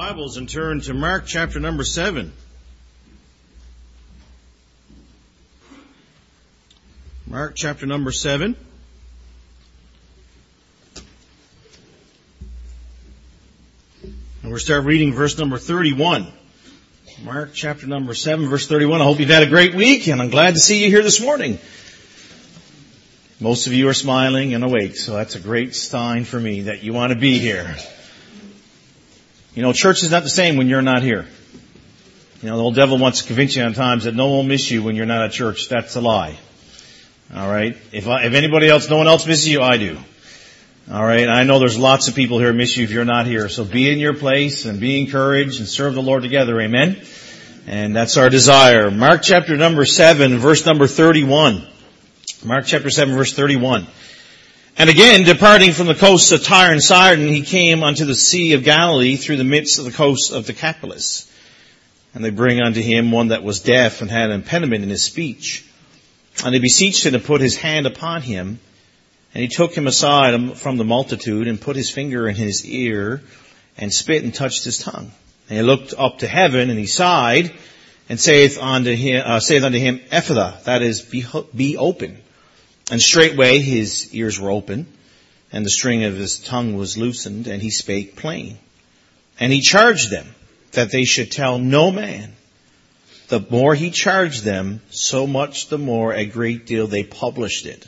Bibles and turn to Mark chapter number 7. Mark chapter number 7. And we'll start reading verse number 31. Mark chapter number 7 verse 31. I hope you've had a great week and I'm glad to see you here this morning. Most of you are smiling and awake, so that's a great sign for me that you want to be here. You know, church is not the same when you're not here. You know, the old devil wants to convince you on times that no one will miss you when you're not at church. That's a lie. Alright? If, I, if anybody else, no one else misses you, I do. Alright? I know there's lots of people here miss you if you're not here. So be in your place and be encouraged and serve the Lord together. Amen? And that's our desire. Mark chapter number 7, verse number 31. Mark chapter 7, verse 31. And again, departing from the coasts of Tyre and Sidon, he came unto the Sea of Galilee through the midst of the coast of Decapolis. And they bring unto him one that was deaf and had an impediment in his speech. And they beseeched him to put his hand upon him. And he took him aside from the multitude and put his finger in his ear and spit and touched his tongue. And he looked up to heaven and he sighed and saith unto him, uh, saith unto him, Ephphatha, that is, be, be open. And straightway his ears were open, and the string of his tongue was loosened, and he spake plain. And he charged them that they should tell no man. The more he charged them, so much the more a great deal they published it.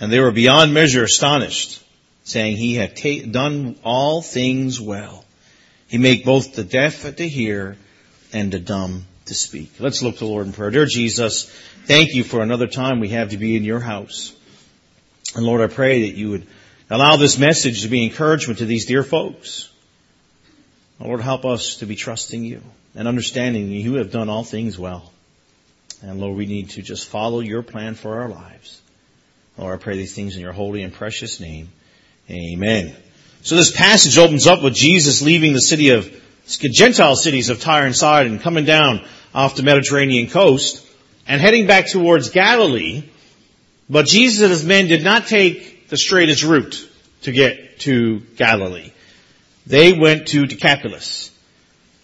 And they were beyond measure astonished, saying, He hath ta- done all things well. He make both the deaf to hear and the dumb to speak. Let's look to the Lord in prayer. Dear Jesus, thank you for another time we have to be in your house. And Lord, I pray that you would allow this message to be encouragement to these dear folks. Lord, help us to be trusting you and understanding you have done all things well. And Lord, we need to just follow your plan for our lives. Lord, I pray these things in your holy and precious name. Amen. So this passage opens up with Jesus leaving the city of Gentile cities of Tyre and Sidon, coming down off the Mediterranean coast and heading back towards Galilee. But Jesus and his men did not take the straightest route to get to Galilee. They went to Decapolis.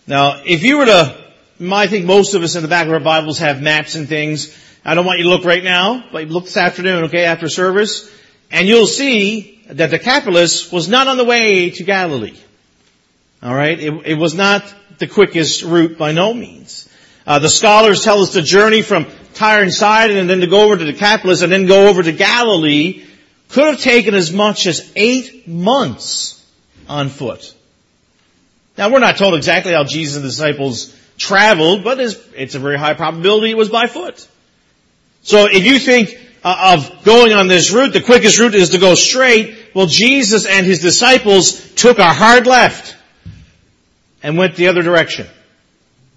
Now, if you were to, I think most of us in the back of our Bibles have maps and things. I don't want you to look right now, but look this afternoon, okay, after service, and you'll see that Decapolis was not on the way to Galilee. Alright? It, it, was not the quickest route by no means. Uh, the scholars tell us the journey from Tyre and Sidon and then to go over to Decapolis and then go over to Galilee could have taken as much as eight months on foot. Now we're not told exactly how Jesus and the disciples traveled, but it's a very high probability it was by foot. So if you think uh, of going on this route, the quickest route is to go straight, well Jesus and his disciples took a hard left and went the other direction.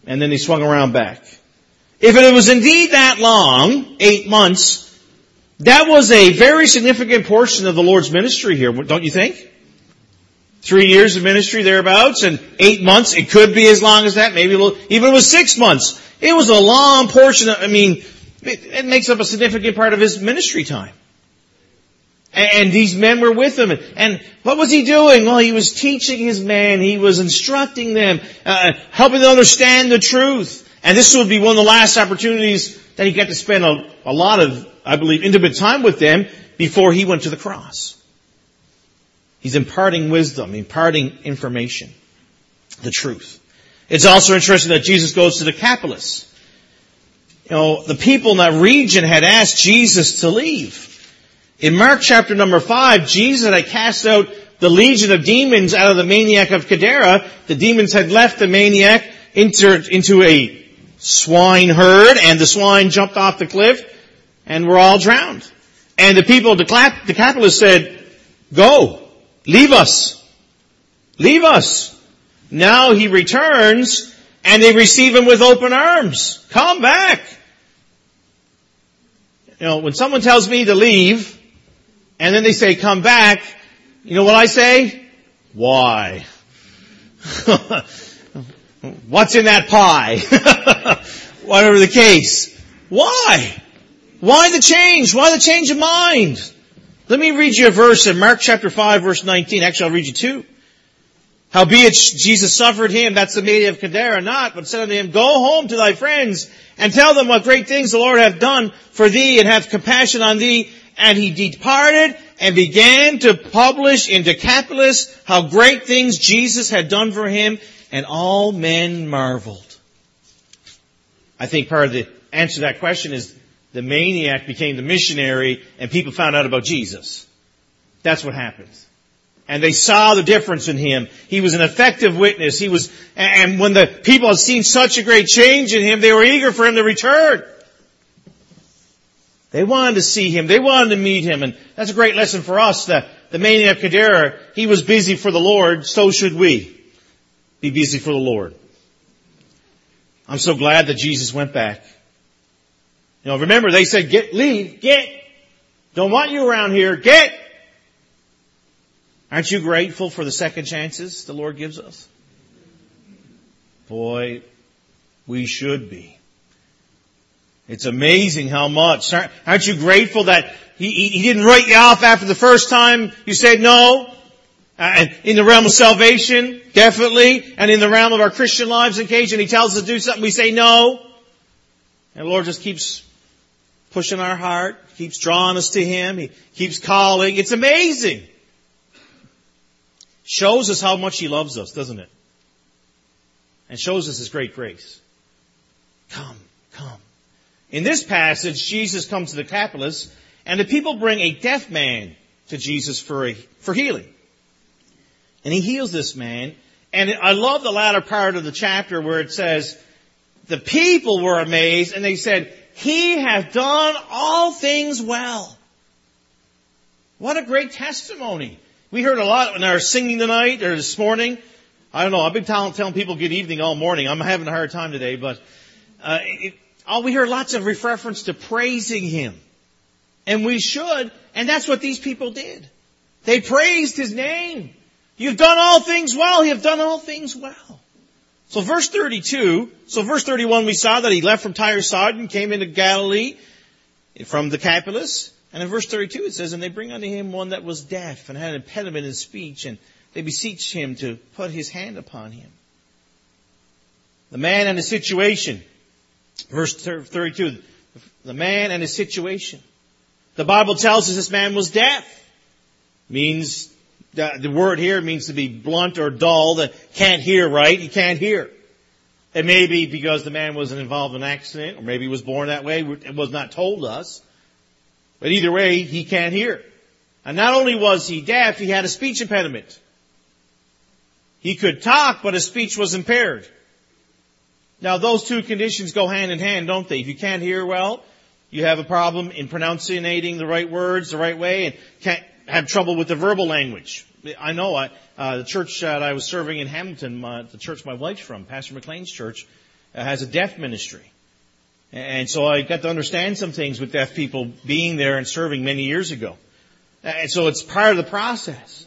And then he swung around back. If it was indeed that long, eight months, that was a very significant portion of the Lord's ministry here, don't you think? Three years of ministry thereabouts and eight months. It could be as long as that, maybe little, even it was six months. It was a long portion of, I mean, it, it makes up a significant part of his ministry time. And these men were with him. And what was he doing? Well, he was teaching his men. He was instructing them, uh, helping them understand the truth. And this would be one of the last opportunities that he got to spend a, a lot of, I believe, intimate time with them before he went to the cross. He's imparting wisdom, imparting information, the truth. It's also interesting that Jesus goes to the Decapolis. You know, the people in that region had asked Jesus to leave. In Mark chapter number 5, Jesus had cast out the legion of demons out of the maniac of Gadara. The demons had left the maniac into, into a swine herd and the swine jumped off the cliff and were all drowned. And the people of Decapolis said, go, leave us, leave us. Now he returns and they receive him with open arms. Come back. You know, when someone tells me to leave, and then they say, come back. You know what I say? Why? What's in that pie? Whatever the case. Why? Why the change? Why the change of mind? Let me read you a verse in Mark chapter 5 verse 19. Actually, I'll read you two. Howbeit Jesus suffered him, that's the maiden of Gadara, not, but said unto him, Go home to thy friends, and tell them what great things the Lord hath done for thee, and hath compassion on thee. And he departed, and began to publish in Decapolis how great things Jesus had done for him, and all men marveled. I think part of the answer to that question is the maniac became the missionary and people found out about Jesus. That's what happens. And they saw the difference in him. He was an effective witness. He was, and when the people had seen such a great change in him, they were eager for him to return. They wanted to see him. They wanted to meet him. And that's a great lesson for us. The, the of Gadara, he was busy for the Lord. So should we be busy for the Lord. I'm so glad that Jesus went back. You know, remember they said, get, leave, get. Don't want you around here, get. Aren't you grateful for the second chances the Lord gives us? Boy, we should be. It's amazing how much. Aren't you grateful that he, he didn't write you off after the first time you said no? Uh, in the realm of salvation, definitely. And in the realm of our Christian lives, occasion He tells us to do something, we say no. And the Lord just keeps pushing our heart, keeps drawing us to Him, He keeps calling. It's amazing. Shows us how much He loves us, doesn't it? And shows us His great grace. Come, come. In this passage, Jesus comes to the Decapolis, and the people bring a deaf man to Jesus for, a, for healing. And he heals this man. And I love the latter part of the chapter where it says, the people were amazed and they said, he hath done all things well. What a great testimony. We heard a lot in our singing tonight or this morning. I don't know. I've been telling, telling people good evening all morning. I'm having a hard time today, but uh, it, oh, we hear lots of reference to praising Him, and we should. And that's what these people did. They praised His name. You've done all things well. You've done all things well. So verse 32, so verse 31 we saw that he left from Tyre Sidon, came into Galilee from the Decapolis. And in verse 32 it says, And they bring unto him one that was deaf and had an impediment in speech, and they beseech him to put his hand upon him. The man and his situation. Verse 32, the man and his situation. The Bible tells us this man was deaf. Means the, word here means to be blunt or dull, that can't hear right, he can't hear. It may be because the man was involved in an accident, or maybe he was born that way, it was not told us. But either way, he can't hear. And not only was he deaf, he had a speech impediment. He could talk, but his speech was impaired. Now those two conditions go hand in hand, don't they? If you can't hear well, you have a problem in pronouncing the right words the right way and can't have trouble with the verbal language. I know I, uh, the church that I was serving in Hamilton, my, the church my wife's from, Pastor McLean's church, uh, has a deaf ministry. And so I got to understand some things with deaf people being there and serving many years ago. And so it's part of the process.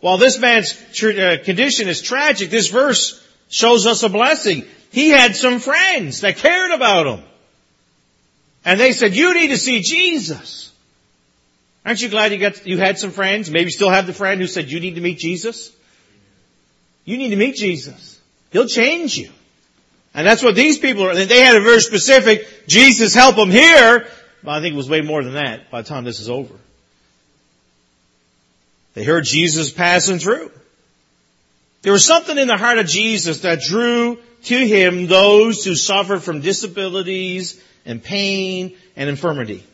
While this man's uh, condition is tragic, this verse shows us a blessing. He had some friends that cared about him. And they said, you need to see Jesus. Aren't you glad you got, you had some friends? Maybe you still have the friend who said, you need to meet Jesus? You need to meet Jesus. He'll change you. And that's what these people are. They had a very specific, Jesus help them here. But I think it was way more than that by the time this is over. They heard Jesus passing through. There was something in the heart of Jesus that drew to him those who suffered from disabilities and pain and infirmity.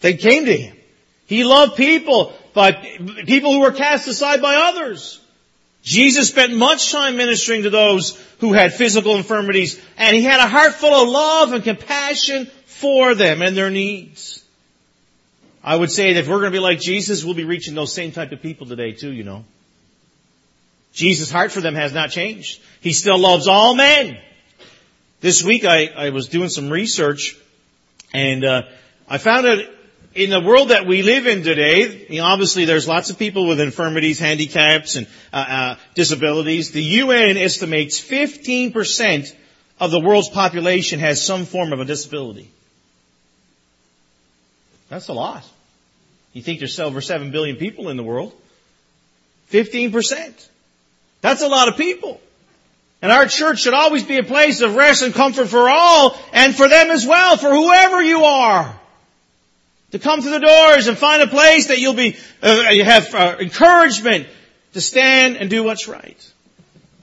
They came to him. He loved people, but people who were cast aside by others. Jesus spent much time ministering to those who had physical infirmities, and he had a heart full of love and compassion for them and their needs. I would say that if we're going to be like Jesus, we'll be reaching those same type of people today too, you know. Jesus' heart for them has not changed. He still loves all men. This week I, I was doing some research and uh, I found out in the world that we live in today, you know, obviously there's lots of people with infirmities, handicaps, and uh, uh, disabilities. The UN estimates 15% of the world's population has some form of a disability. That's a lot. You think there's over 7 billion people in the world? 15%. That's a lot of people. And our church should always be a place of rest and comfort for all and for them as well, for whoever you are. To come to the doors and find a place that you'll be, uh, you have uh, encouragement to stand and do what's right.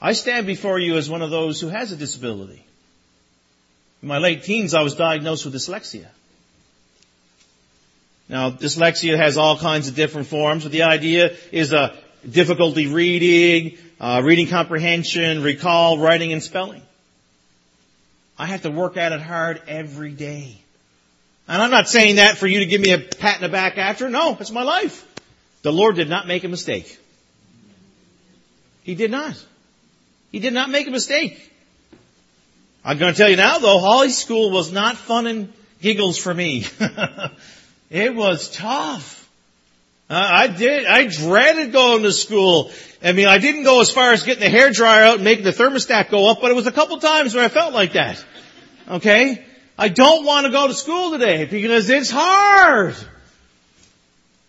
I stand before you as one of those who has a disability. In my late teens, I was diagnosed with dyslexia. Now, dyslexia has all kinds of different forms, but the idea is a difficulty reading, uh, reading comprehension, recall, writing, and spelling. I have to work at it hard every day. And I'm not saying that for you to give me a pat in the back after. No, it's my life. The Lord did not make a mistake. He did not. He did not make a mistake. I'm going to tell you now though, high school was not fun and giggles for me. it was tough. I did, I dreaded going to school. I mean, I didn't go as far as getting the hair dryer out and making the thermostat go up, but it was a couple times where I felt like that. Okay? I don't want to go to school today because it's hard.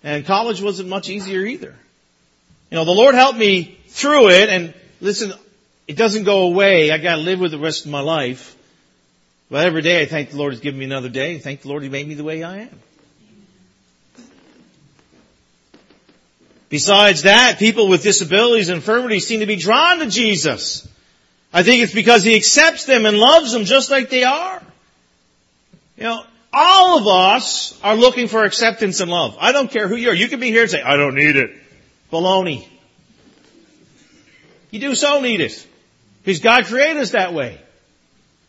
And college wasn't much easier either. You know, the Lord helped me through it and listen, it doesn't go away. I gotta live with the rest of my life. But every day I thank the Lord He's given me another day. Thank the Lord He made me the way I am. Besides that, people with disabilities and infirmities seem to be drawn to Jesus. I think it's because He accepts them and loves them just like they are. You know, all of us are looking for acceptance and love. I don't care who you are. You can be here and say, I don't need it. Baloney. You do so need it. Because God created us that way.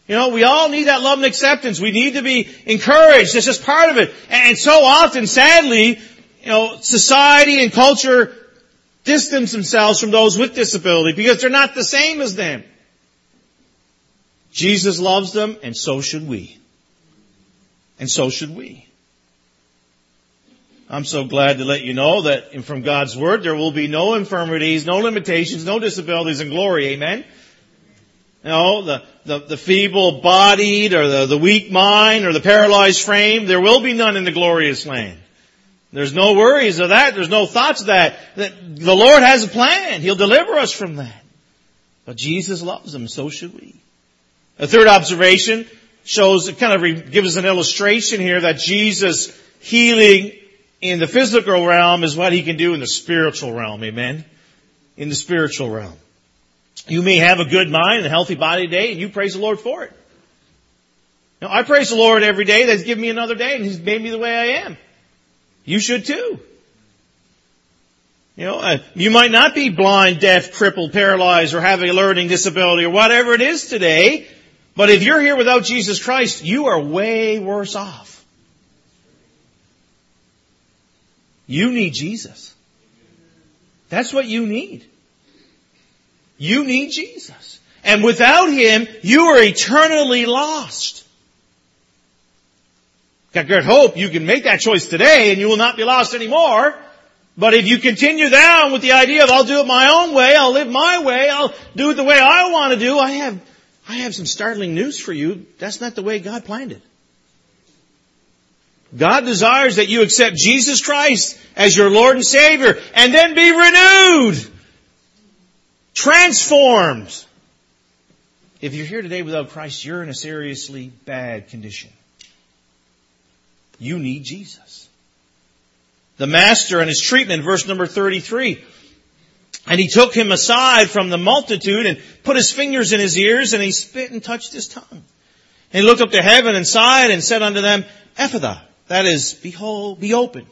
You know, we all need that love and acceptance. We need to be encouraged. It's just part of it. And so often, sadly, you know, society and culture distance themselves from those with disability because they're not the same as them. Jesus loves them and so should we. And so should we. I'm so glad to let you know that from God's Word there will be no infirmities, no limitations, no disabilities in glory. Amen? You know, the, the, the feeble bodied or the, the weak mind or the paralyzed frame, there will be none in the glorious land. There's no worries of that. There's no thoughts of that. The Lord has a plan. He'll deliver us from that. But Jesus loves them, so should we. A third observation shows, it kind of gives us an illustration here that Jesus healing in the physical realm is what he can do in the spiritual realm. Amen? In the spiritual realm. You may have a good mind and a healthy body today and you praise the Lord for it. Now, I praise the Lord every day that's given me another day and He's made me the way I am. You should too. You know, uh, you might not be blind, deaf, crippled, paralyzed, or have a learning disability or whatever it is today, but if you're here without Jesus Christ, you are way worse off. You need Jesus. That's what you need. You need Jesus. And without Him, you are eternally lost. Got great hope you can make that choice today and you will not be lost anymore. But if you continue down with the idea of I'll do it my own way, I'll live my way, I'll do it the way I want to do, I have, I have some startling news for you. That's not the way God planned it. God desires that you accept Jesus Christ as your Lord and Savior and then be renewed transformed. If you're here today without Christ, you're in a seriously bad condition. You need Jesus. The master and his treatment, verse number 33. And he took him aside from the multitude and put his fingers in his ears and he spit and touched his tongue. And he looked up to heaven and sighed and said unto them, Ephphatha, that is, behold, be opened.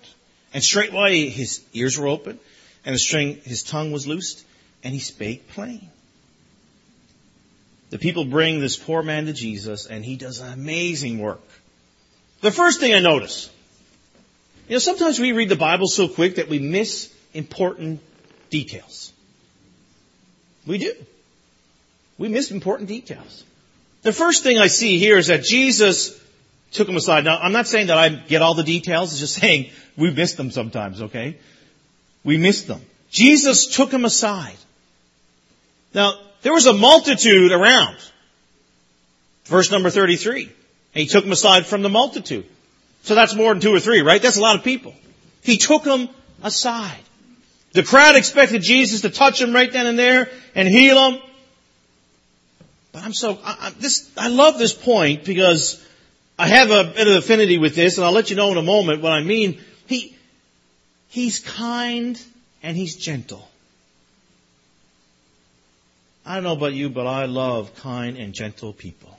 And straightway his ears were opened and string, his tongue was loosed and he spake plain. The people bring this poor man to Jesus and he does an amazing work. The first thing I notice, you know, sometimes we read the Bible so quick that we miss important details. We do. We miss important details. The first thing I see here is that Jesus took him aside. Now, I'm not saying that I get all the details. It's just saying we miss them sometimes, okay? We miss them. Jesus took him aside. Now, there was a multitude around. Verse number 33. And he took them aside from the multitude. So that's more than two or three, right? That's a lot of people. He took them aside. The crowd expected Jesus to touch him right then and there and heal him. But I'm so, I, I, this, I love this point because I have a bit of affinity with this and I'll let you know in a moment what I mean. He, he's kind and he's gentle. I don't know about you, but I love kind and gentle people.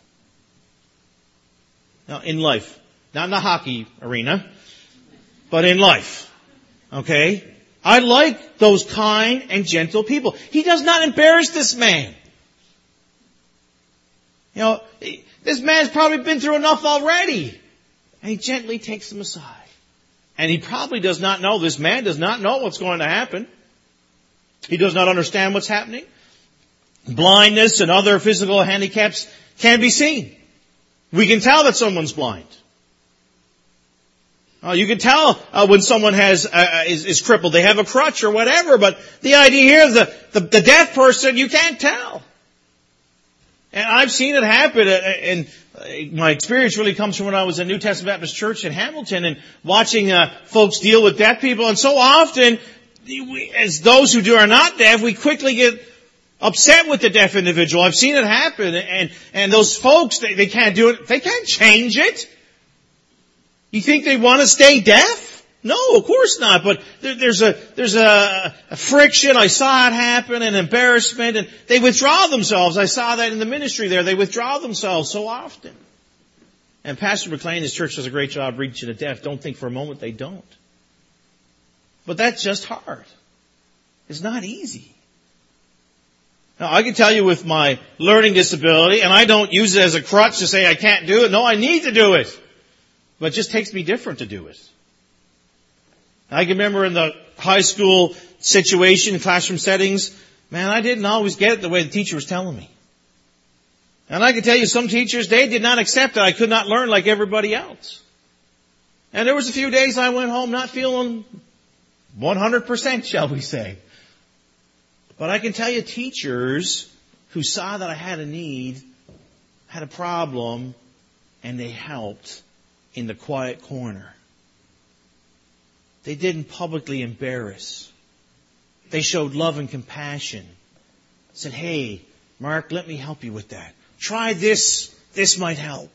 In life, not in the hockey arena, but in life. Okay? I like those kind and gentle people. He does not embarrass this man. You know, this man's probably been through enough already. And he gently takes him aside. And he probably does not know, this man does not know what's going to happen. He does not understand what's happening. Blindness and other physical handicaps can be seen. We can tell that someone's blind. Uh, you can tell uh, when someone has uh, uh, is, is, crippled. They have a crutch or whatever. But the idea here is the, the, the deaf person, you can't tell. And I've seen it happen. Uh, and uh, my experience really comes from when I was at New Testament Baptist Church in Hamilton and watching folks deal with deaf people. And so often, as those who do are not deaf, we quickly get upset with the deaf individual. I've seen it happen. And and those folks, they, they can't do it. They can't change it. You think they want to stay deaf? No, of course not. But there, there's a there's a, a, friction. I saw it happen, an embarrassment, and they withdraw themselves. I saw that in the ministry there. They withdraw themselves so often. And Pastor McLean, his church does a great job reaching the deaf. Don't think for a moment they don't. But that's just hard. It's not easy. Now I can tell you with my learning disability, and I don't use it as a crutch to say I can't do it. No, I need to do it. But it just takes me different to do it. I can remember in the high school situation, classroom settings, man, I didn't always get it the way the teacher was telling me. And I can tell you some teachers, they did not accept that I could not learn like everybody else. And there was a few days I went home not feeling 100%, shall we say. But I can tell you teachers who saw that I had a need, had a problem, and they helped in the quiet corner. They didn't publicly embarrass. They showed love and compassion. Said, hey, Mark, let me help you with that. Try this. This might help.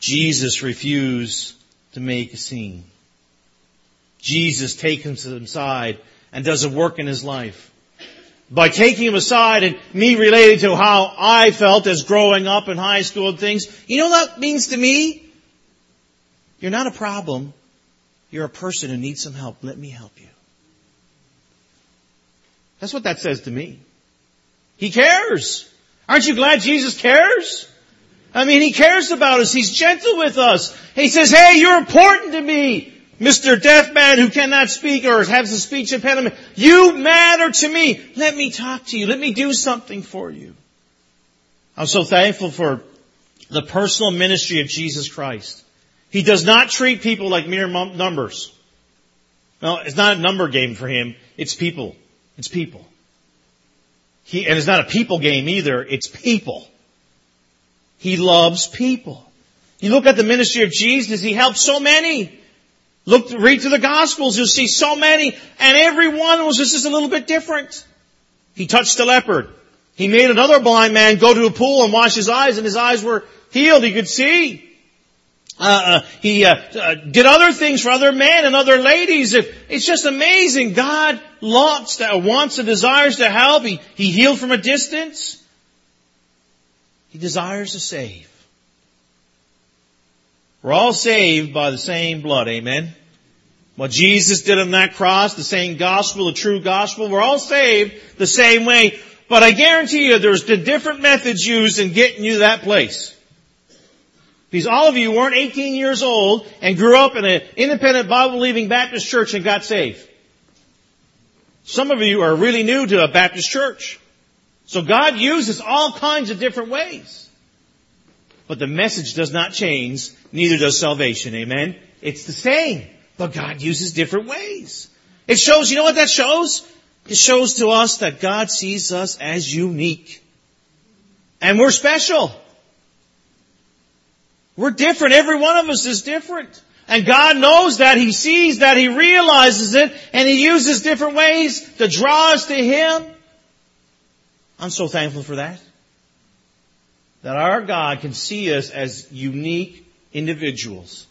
Jesus refused to make a scene. Jesus takes him to the side and does a work in his life by taking him aside and me relating to how I felt as growing up in high school and things, you know what that means to me? You're not a problem. You're a person who needs some help. Let me help you. That's what that says to me. He cares. Aren't you glad Jesus cares? I mean, He cares about us. He's gentle with us. He says, hey, you're important to me. Mr. Deaf Man who cannot speak or has a speech impediment. You matter to me. Let me talk to you. Let me do something for you. I'm so thankful for the personal ministry of Jesus Christ. He does not treat people like mere numbers. No, it's not a number game for him. It's people. It's people. He, and it's not a people game either. It's people. He loves people. You look at the ministry of Jesus, He helped so many. Look, read through the Gospels, you'll see so many, and every one was just a little bit different. He touched a leopard. He made another blind man go to a pool and wash his eyes, and his eyes were healed. He could see. Uh, uh, he uh, uh did other things for other men and other ladies. It's just amazing. God loves, wants and desires to help. He, he healed from a distance. He desires to save. We're all saved by the same blood, amen? What Jesus did on that cross, the same gospel, the true gospel, we're all saved the same way. But I guarantee you there's the different methods used in getting you to that place. Because all of you weren't 18 years old and grew up in an independent Bible-believing Baptist church and got saved. Some of you are really new to a Baptist church. So God uses all kinds of different ways. But the message does not change, neither does salvation. Amen? It's the same, but God uses different ways. It shows, you know what that shows? It shows to us that God sees us as unique. And we're special. We're different. Every one of us is different. And God knows that, He sees that, He realizes it, and He uses different ways to draw us to Him. I'm so thankful for that. That our God can see us as unique individuals.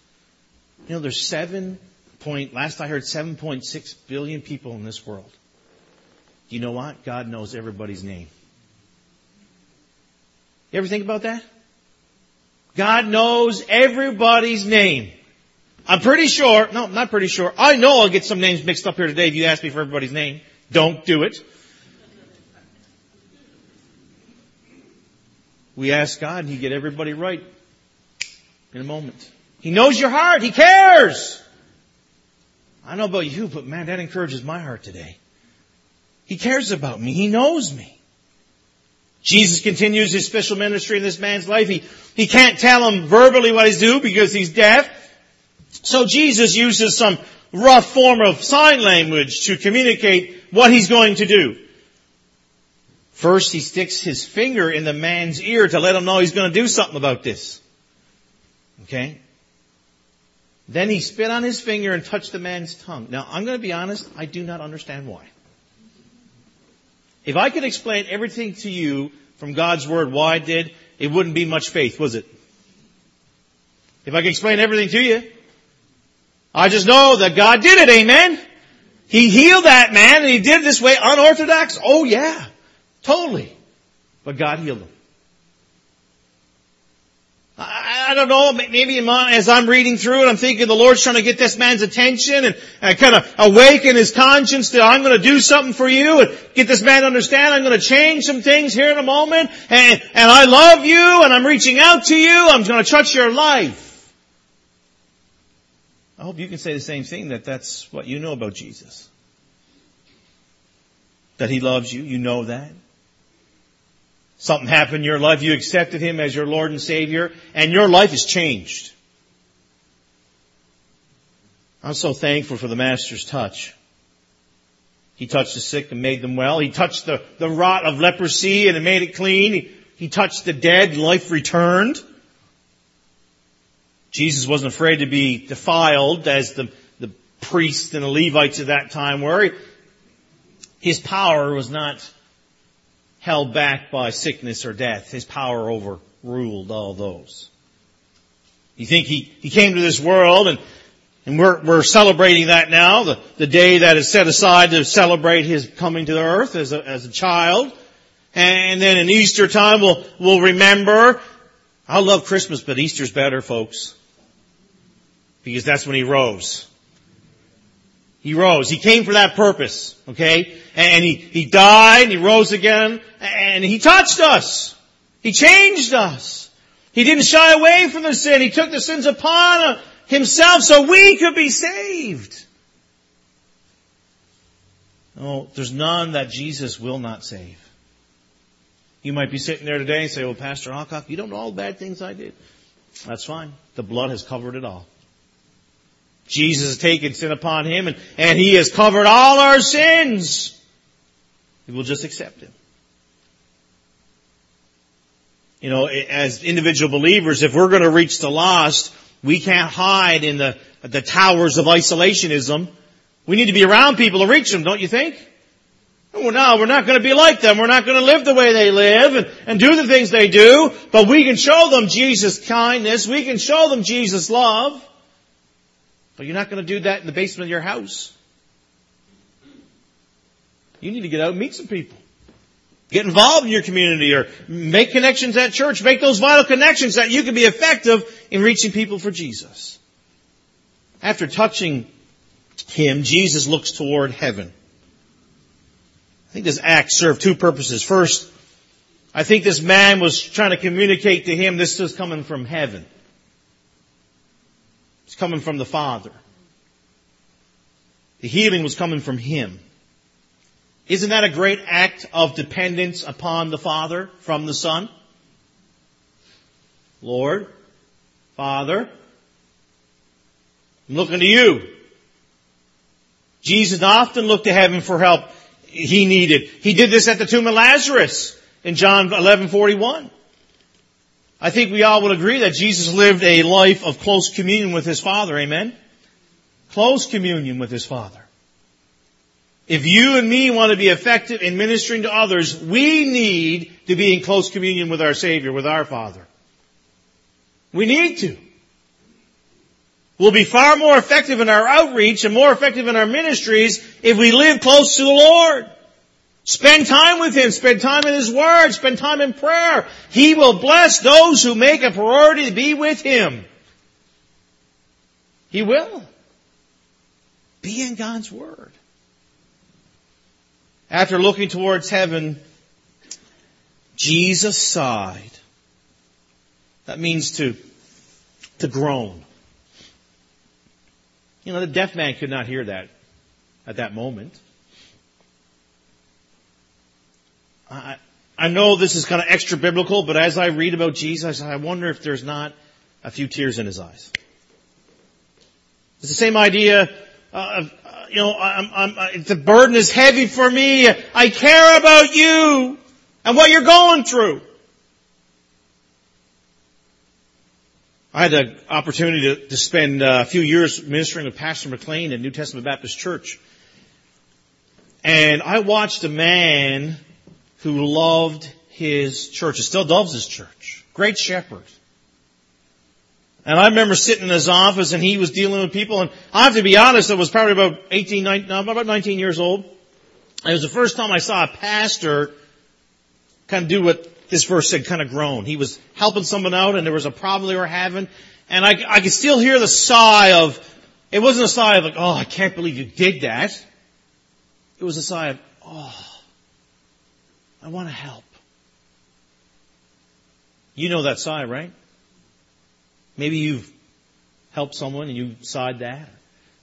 You know, there's seven point, last I heard 7.6 billion people in this world. You know what? God knows everybody's name. You ever think about that? God knows everybody's name. I'm pretty sure, no, not pretty sure. I know I'll get some names mixed up here today if you ask me for everybody's name. Don't do it. We ask God and He get everybody right in a moment. He knows your heart. He cares. I don't know about you, but man, that encourages my heart today. He cares about me. He knows me. Jesus continues his special ministry in this man's life. He, he can't tell him verbally what he's doing because he's deaf. So Jesus uses some rough form of sign language to communicate what he's going to do. First, he sticks his finger in the man's ear to let him know he's going to do something about this. Okay? Then he spit on his finger and touched the man's tongue. Now, I'm going to be honest, I do not understand why. If I could explain everything to you from God's Word why I did, it wouldn't be much faith, was it? If I could explain everything to you, I just know that God did it, amen? He healed that man and he did it this way unorthodox. Oh yeah, totally. But God healed him. I don't know, maybe my, as I'm reading through it, I'm thinking the Lord's trying to get this man's attention and, and kind of awaken his conscience that I'm going to do something for you and get this man to understand I'm going to change some things here in a moment and, and I love you and I'm reaching out to you. I'm going to touch your life. I hope you can say the same thing that that's what you know about Jesus. That He loves you. You know that. Something happened in your life, you accepted Him as your Lord and Savior, and your life has changed. I'm so thankful for the Master's touch. He touched the sick and made them well. He touched the, the rot of leprosy and it made it clean. He, he touched the dead, life returned. Jesus wasn't afraid to be defiled as the, the priests and the Levites of that time were. His power was not held back by sickness or death. His power overruled all those. You think he, he came to this world and, and we're, we're celebrating that now, the, the day that is set aside to celebrate his coming to the earth as a, as a child. And then in Easter time we'll, we'll remember, I love Christmas, but Easter's better, folks. Because that's when he rose. He rose. He came for that purpose. Okay? And he, he died and he rose again and he touched us. He changed us. He didn't shy away from the sin. He took the sins upon himself so we could be saved. Oh, there's none that Jesus will not save. You might be sitting there today and say, well, Pastor Alcock, you don't know all the bad things I did. That's fine. The blood has covered it all. Jesus has taken sin upon him and, and he has covered all our sins. We will just accept him. You know, as individual believers, if we're going to reach the lost, we can't hide in the, the towers of isolationism. We need to be around people to reach them, don't you think? Well, no, we're not going to be like them. We're not going to live the way they live and, and do the things they do, but we can show them Jesus' kindness. We can show them Jesus' love. But you're not going to do that in the basement of your house. You need to get out and meet some people. Get involved in your community or make connections at church. Make those vital connections that you can be effective in reaching people for Jesus. After touching him, Jesus looks toward heaven. I think this act served two purposes. First, I think this man was trying to communicate to him this is coming from heaven. It's coming from the Father. The healing was coming from Him. Isn't that a great act of dependence upon the Father from the Son? Lord, Father, I'm looking to you. Jesus often looked to heaven for help he needed. He did this at the tomb of Lazarus in John 11:41. I think we all would agree that Jesus lived a life of close communion with His Father. Amen? Close communion with His Father. If you and me want to be effective in ministering to others, we need to be in close communion with our Savior, with our Father. We need to. We'll be far more effective in our outreach and more effective in our ministries if we live close to the Lord. Spend time with Him. Spend time in His Word. Spend time in prayer. He will bless those who make a priority to be with Him. He will. Be in God's Word. After looking towards heaven, Jesus sighed. That means to, to groan. You know, the deaf man could not hear that at that moment. I, I know this is kind of extra biblical, but as I read about Jesus, I wonder if there's not a few tears in his eyes. It's the same idea of, you know, I'm, I'm, the burden is heavy for me. I care about you and what you're going through. I had the opportunity to, to spend a few years ministering with Pastor McLean at New Testament Baptist Church. And I watched a man who loved his church and still loves his church. Great shepherd. And I remember sitting in his office and he was dealing with people and I have to be honest, I was probably about 18, 19, no, about 19 years old. It was the first time I saw a pastor kind of do what this verse said, kind of groan. He was helping someone out and there was a problem they were having and I, I could still hear the sigh of, it wasn't a sigh of like, oh, I can't believe you did that. It was a sigh of, oh, I want to help. You know that sigh, right? Maybe you've helped someone and you sighed that.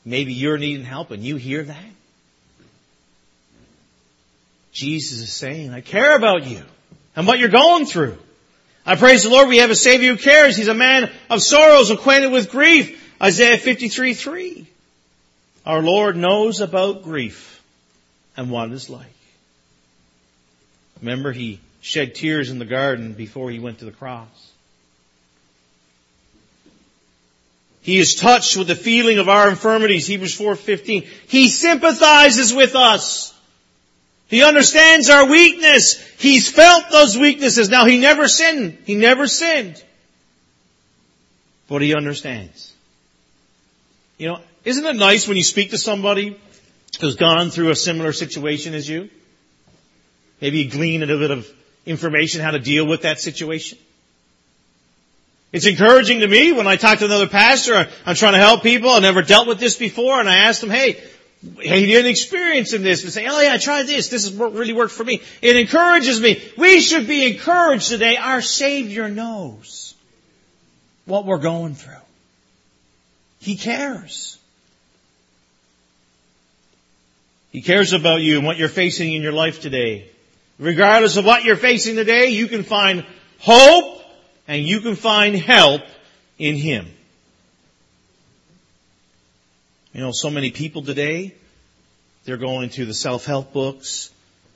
Maybe you're needing help and you hear that. Jesus is saying, I care about you and what you're going through. I praise the Lord we have a Savior who cares. He's a man of sorrows, acquainted with grief. Isaiah 53, 3. Our Lord knows about grief and what it's like. Remember, He shed tears in the garden before He went to the cross. He is touched with the feeling of our infirmities, Hebrews 4.15. He sympathizes with us. He understands our weakness. He's felt those weaknesses. Now he never sinned. He never sinned. But he understands. You know, isn't it nice when you speak to somebody who's gone through a similar situation as you? Maybe glean a little bit of information how to deal with that situation. It's encouraging to me when I talk to another pastor, I'm trying to help people, I've never dealt with this before, and I ask them, hey, you didn't experience in this, and say, oh yeah, I tried this, this has really worked for me. It encourages me. We should be encouraged today. Our Savior knows what we're going through. He cares. He cares about you and what you're facing in your life today. Regardless of what you're facing today, you can find hope and you can find help in Him. You know, so many people today, they're going to the self-help books.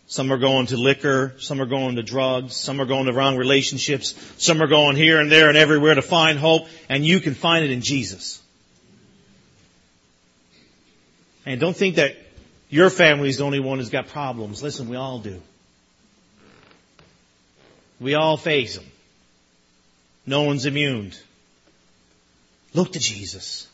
Some are going to liquor. Some are going to drugs. Some are going to wrong relationships. Some are going here and there and everywhere to find hope. And you can find it in Jesus. And don't think that your family is the only one who's got problems. Listen, we all do. We all face them. No one's immune. Look to Jesus.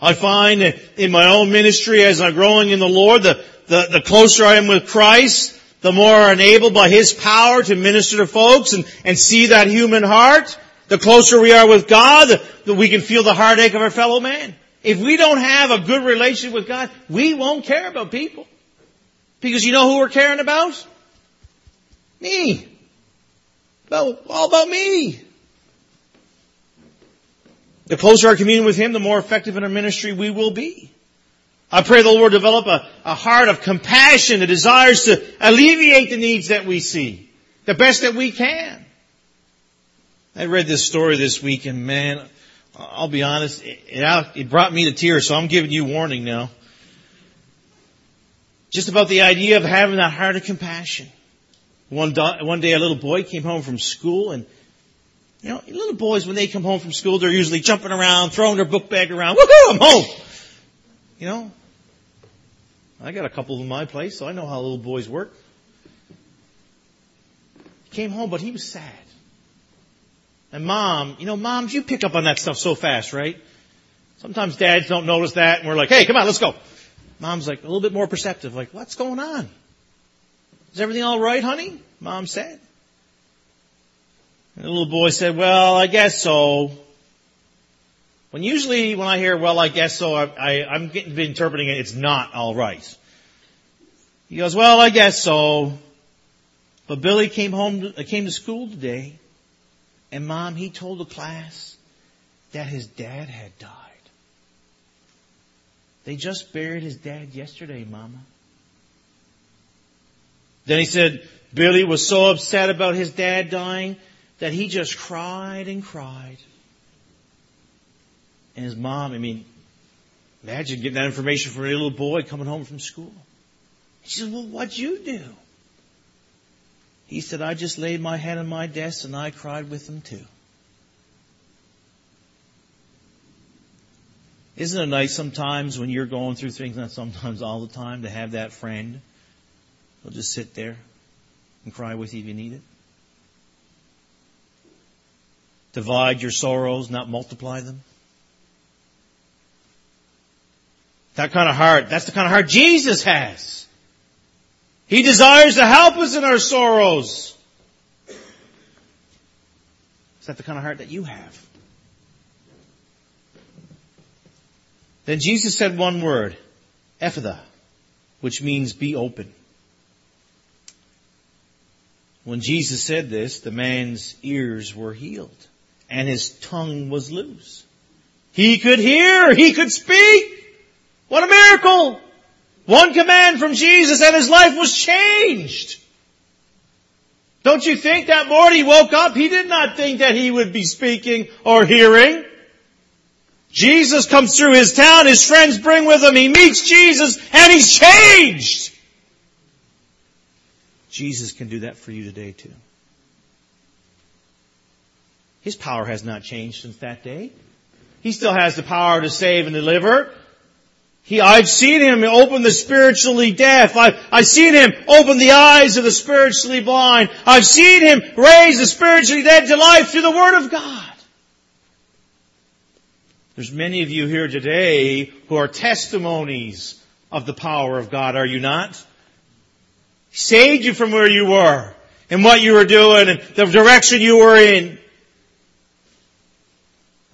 I find in my own ministry as I'm growing in the Lord, the, the, the closer I am with Christ, the more I'm enabled by His power to minister to folks and, and see that human heart. The closer we are with God, the, the we can feel the heartache of our fellow man. If we don't have a good relationship with God, we won't care about people. Because you know who we're caring about? Me. About, all about me. The closer our communion with Him, the more effective in our ministry we will be. I pray the Lord develop a, a heart of compassion that desires to alleviate the needs that we see, the best that we can. I read this story this week and man, I'll be honest, it, it brought me to tears, so I'm giving you warning now. Just about the idea of having that heart of compassion. One, one day a little boy came home from school and You know, little boys, when they come home from school, they're usually jumping around, throwing their book bag around. Woohoo, I'm home! You know, I got a couple in my place, so I know how little boys work. He came home, but he was sad. And mom, you know, moms, you pick up on that stuff so fast, right? Sometimes dads don't notice that and we're like, hey, come on, let's go. Mom's like a little bit more perceptive, like, what's going on? Is everything alright, honey? Mom said. And the little boy said, well, I guess so. When usually when I hear, well, I guess so, I, I, I'm getting, interpreting it, it's not alright. He goes, well, I guess so. But Billy came home, to, came to school today and mom, he told the class that his dad had died. They just buried his dad yesterday, mama. Then he said Billy was so upset about his dad dying that he just cried and cried. And his mom, I mean, imagine getting that information from a little boy coming home from school. She said, well, what'd you do? He said, I just laid my head on my desk and I cried with him too. Isn't it nice sometimes when you're going through things, not sometimes all the time, to have that friend who'll just sit there and cry with you if you need it? Divide your sorrows, not multiply them. That kind of heart, that's the kind of heart Jesus has. He desires to help us in our sorrows. Is that the kind of heart that you have? Then Jesus said one word, Ephphatha, which means be open. When Jesus said this, the man's ears were healed and his tongue was loose. He could hear, he could speak. What a miracle! One command from Jesus and his life was changed. Don't you think that morning he woke up, he did not think that he would be speaking or hearing. Jesus comes through his town, his friends bring with him, he meets Jesus, and he's changed. Jesus can do that for you today too. His power has not changed since that day. He still has the power to save and deliver. He, I've seen him open the spiritually deaf. I've, I've seen him open the eyes of the spiritually blind. I've seen him raise the spiritually dead to life through the Word of God. There's many of you here today who are testimonies of the power of God, are you not? Saved you from where you were and what you were doing and the direction you were in.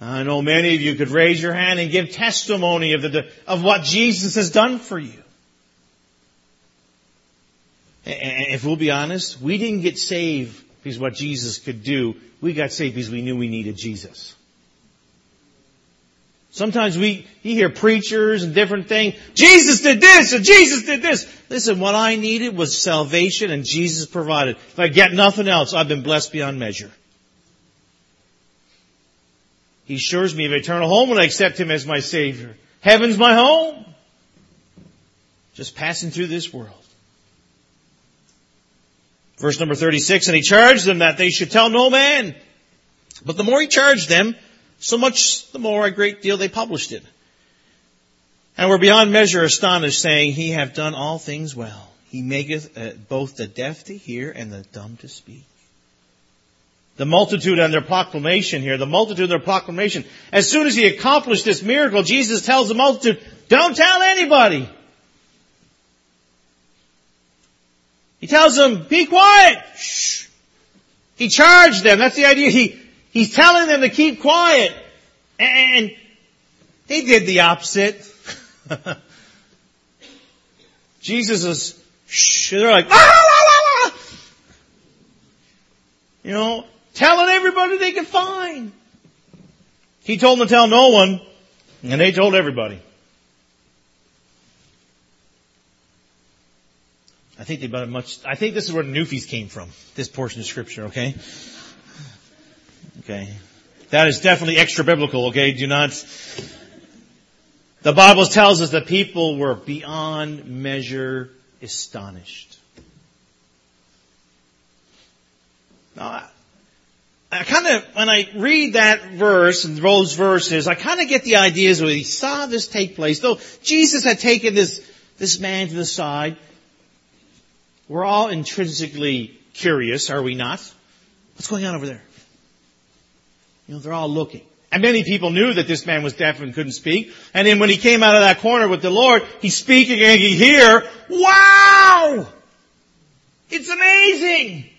I know many of you could raise your hand and give testimony of the, of what Jesus has done for you. And if we'll be honest, we didn't get saved because what Jesus could do. We got saved because we knew we needed Jesus. Sometimes we, you hear preachers and different things. Jesus did this and Jesus did this. Listen, what I needed was salvation and Jesus provided. If I get nothing else, I've been blessed beyond measure. He assures me of eternal home when I accept Him as my Savior. Heaven's my home. Just passing through this world. Verse number 36, and he charged them that they should tell no man. But the more he charged them, so much the more a great deal they published it. And were beyond measure astonished, saying, He hath done all things well. He maketh uh, both the deaf to hear and the dumb to speak. The multitude and their proclamation here, the multitude and their proclamation. As soon as he accomplished this miracle, Jesus tells the multitude, don't tell anybody. He tells them, be quiet. Shh. He charged them. That's the idea. He, he's telling them to keep quiet. And they did the opposite. Jesus is, shh. They're like, ah, la, la, la. You know, telling everybody they could find. He told them to tell no one, and they told everybody. I think they much, I think this is where the Newfies came from, this portion of scripture, okay? Okay. That is definitely extra biblical, okay? Do not, the Bible tells us that people were beyond measure astonished. Now, I kind of, when I read that verse and those verses, I kind of get the ideas where he saw this take place. Though Jesus had taken this, this man to the side, we're all intrinsically curious, are we not? What's going on over there? You know, they're all looking. And many people knew that this man was deaf and couldn't speak. And then when he came out of that corner with the Lord, he's speaking and he hear, wow! It's amazing!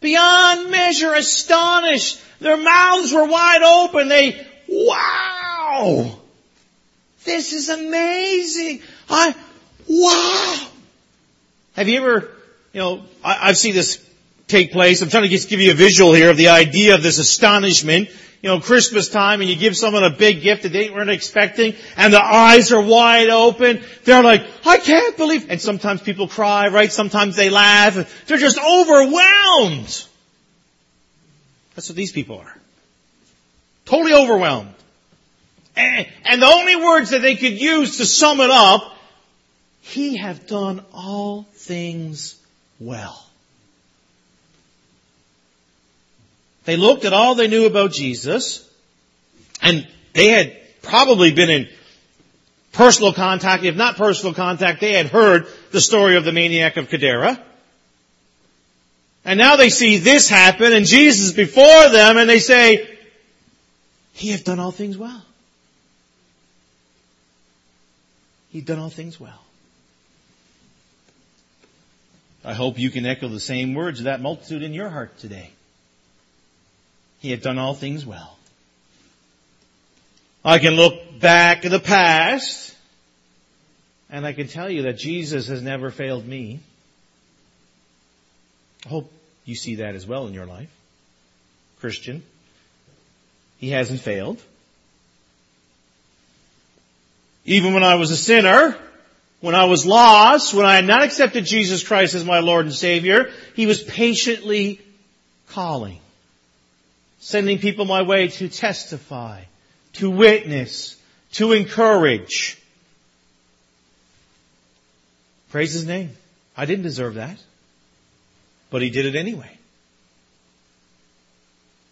Beyond measure astonished. Their mouths were wide open. They, wow! This is amazing! I, wow! Have you ever, you know, I, I've seen this take place. I'm trying to just give you a visual here of the idea of this astonishment. You know, Christmas time and you give someone a big gift that they weren't expecting and the eyes are wide open. They're like, I can't believe, and sometimes people cry, right? Sometimes they laugh. They're just overwhelmed. That's what these people are. Totally overwhelmed. And, and the only words that they could use to sum it up, He have done all things well. They looked at all they knew about Jesus, and they had probably been in personal contact, if not personal contact, they had heard the story of the maniac of Gadara. And now they see this happen, and Jesus before them, and they say, He hath done all things well. He's done all things well. I hope you can echo the same words of that multitude in your heart today. He had done all things well. I can look back at the past and I can tell you that Jesus has never failed me. I hope you see that as well in your life. Christian. He hasn't failed. Even when I was a sinner, when I was lost, when I had not accepted Jesus Christ as my Lord and Savior, He was patiently calling sending people my way to testify, to witness, to encourage. Praise His name. I didn't deserve that. But He did it anyway.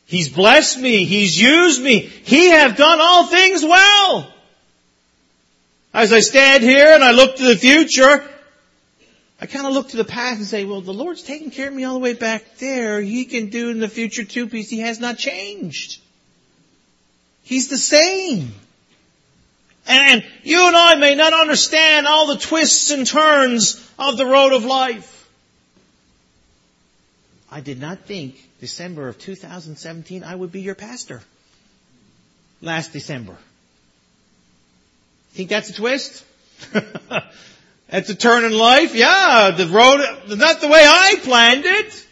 He's blessed me. He's used me. He have done all things well. As I stand here and I look to the future, I kind of look to the past and say, well, the Lord's taking care of me all the way back there. He can do in the future too because He has not changed. He's the same. And you and I may not understand all the twists and turns of the road of life. I did not think December of 2017 I would be your pastor. Last December. Think that's a twist? It's a turn in life. Yeah, the road, not the way I planned it.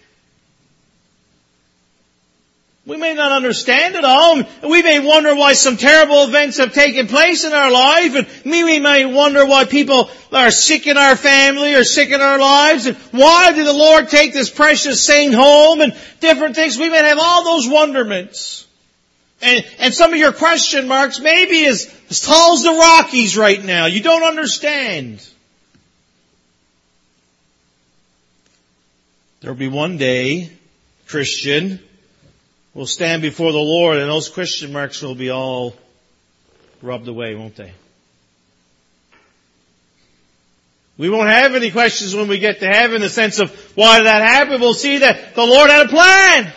We may not understand it all. We may wonder why some terrible events have taken place in our life, and maybe we may wonder why people are sick in our family or sick in our lives, and why did the Lord take this precious saint home, and different things. We may have all those wonderments. And, and some of your question marks may be as, as tall as the Rockies right now. You don't understand. There'll be one day, Christian, will stand before the Lord and those Christian marks will be all rubbed away, won't they? We won't have any questions when we get to heaven in the sense of why did that happen? We'll see that the Lord had a plan.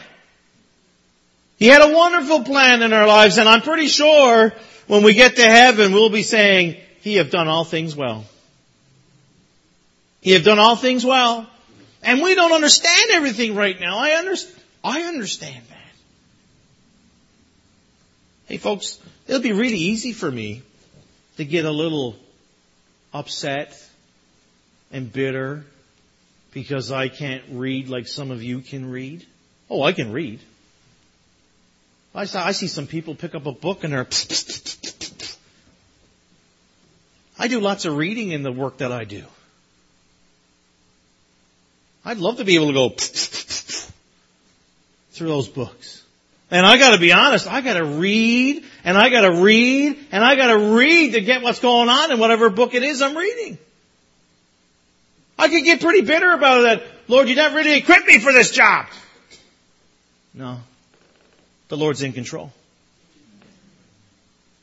He had a wonderful plan in our lives and I'm pretty sure when we get to heaven we'll be saying, He have done all things well. He have done all things well. And we don't understand everything right now. I, understand. I understand that. Hey folks, it'll be really easy for me to get a little upset and bitter because I can't read like some of you can read. Oh, I can read. I saw, I see some people pick up a book and they're I do lots of reading in the work that I do. I'd love to be able to go through those books. And I gotta be honest, I gotta read, and I gotta read, and I gotta read to get what's going on in whatever book it is I'm reading. I could get pretty bitter about that. Lord, you never really equipped me for this job. No, The Lord's in control.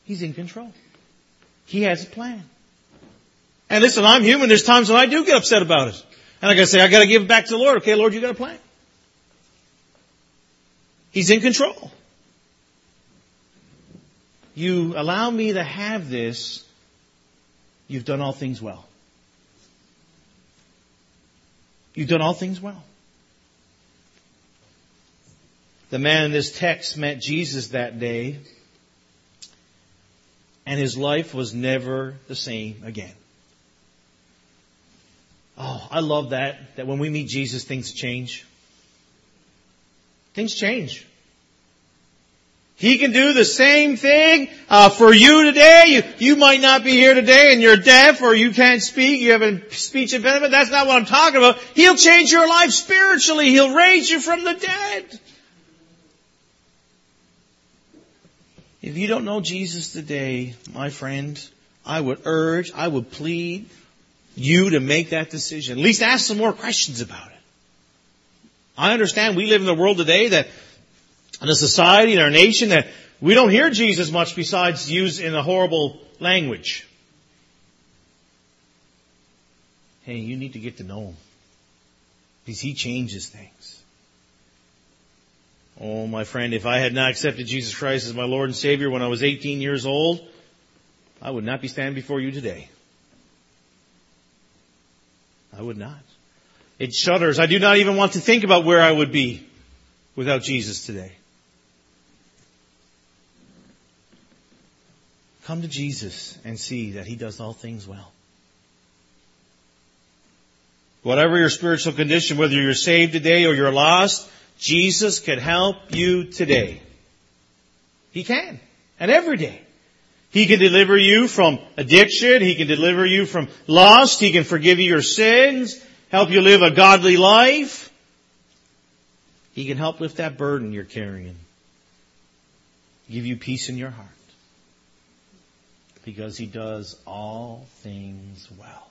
He's in control. He has a plan. And listen, I'm human. There's times when I do get upset about it. And I gotta say, I gotta give it back to the Lord. Okay, Lord, you got a plan. He's in control. You allow me to have this, you've done all things well. You've done all things well. The man in this text met Jesus that day, and his life was never the same again. Oh, I love that, that when we meet Jesus, things change. Things change. He can do the same thing uh, for you today. You, you might not be here today and you're deaf or you can't speak. You have a speech impediment. That's not what I'm talking about. He'll change your life spiritually. He'll raise you from the dead. If you don't know Jesus today, my friend, I would urge, I would plead you to make that decision. At least ask some more questions about it. I understand we live in a world today that, in a society, in our nation, that we don't hear Jesus much besides used in a horrible language. Hey, you need to get to know Him. Because He changes things. Oh, my friend, if I had not accepted Jesus Christ as my Lord and Savior when I was 18 years old, I would not be standing before you today. I would not. It shudders. I do not even want to think about where I would be without Jesus today. Come to Jesus and see that He does all things well. Whatever your spiritual condition, whether you're saved today or you're lost, Jesus can help you today. He can. And every day. He can deliver you from addiction. He can deliver you from lust. He can forgive you your sins. Help you live a godly life. He can help lift that burden you're carrying. Give you peace in your heart. Because He does all things well.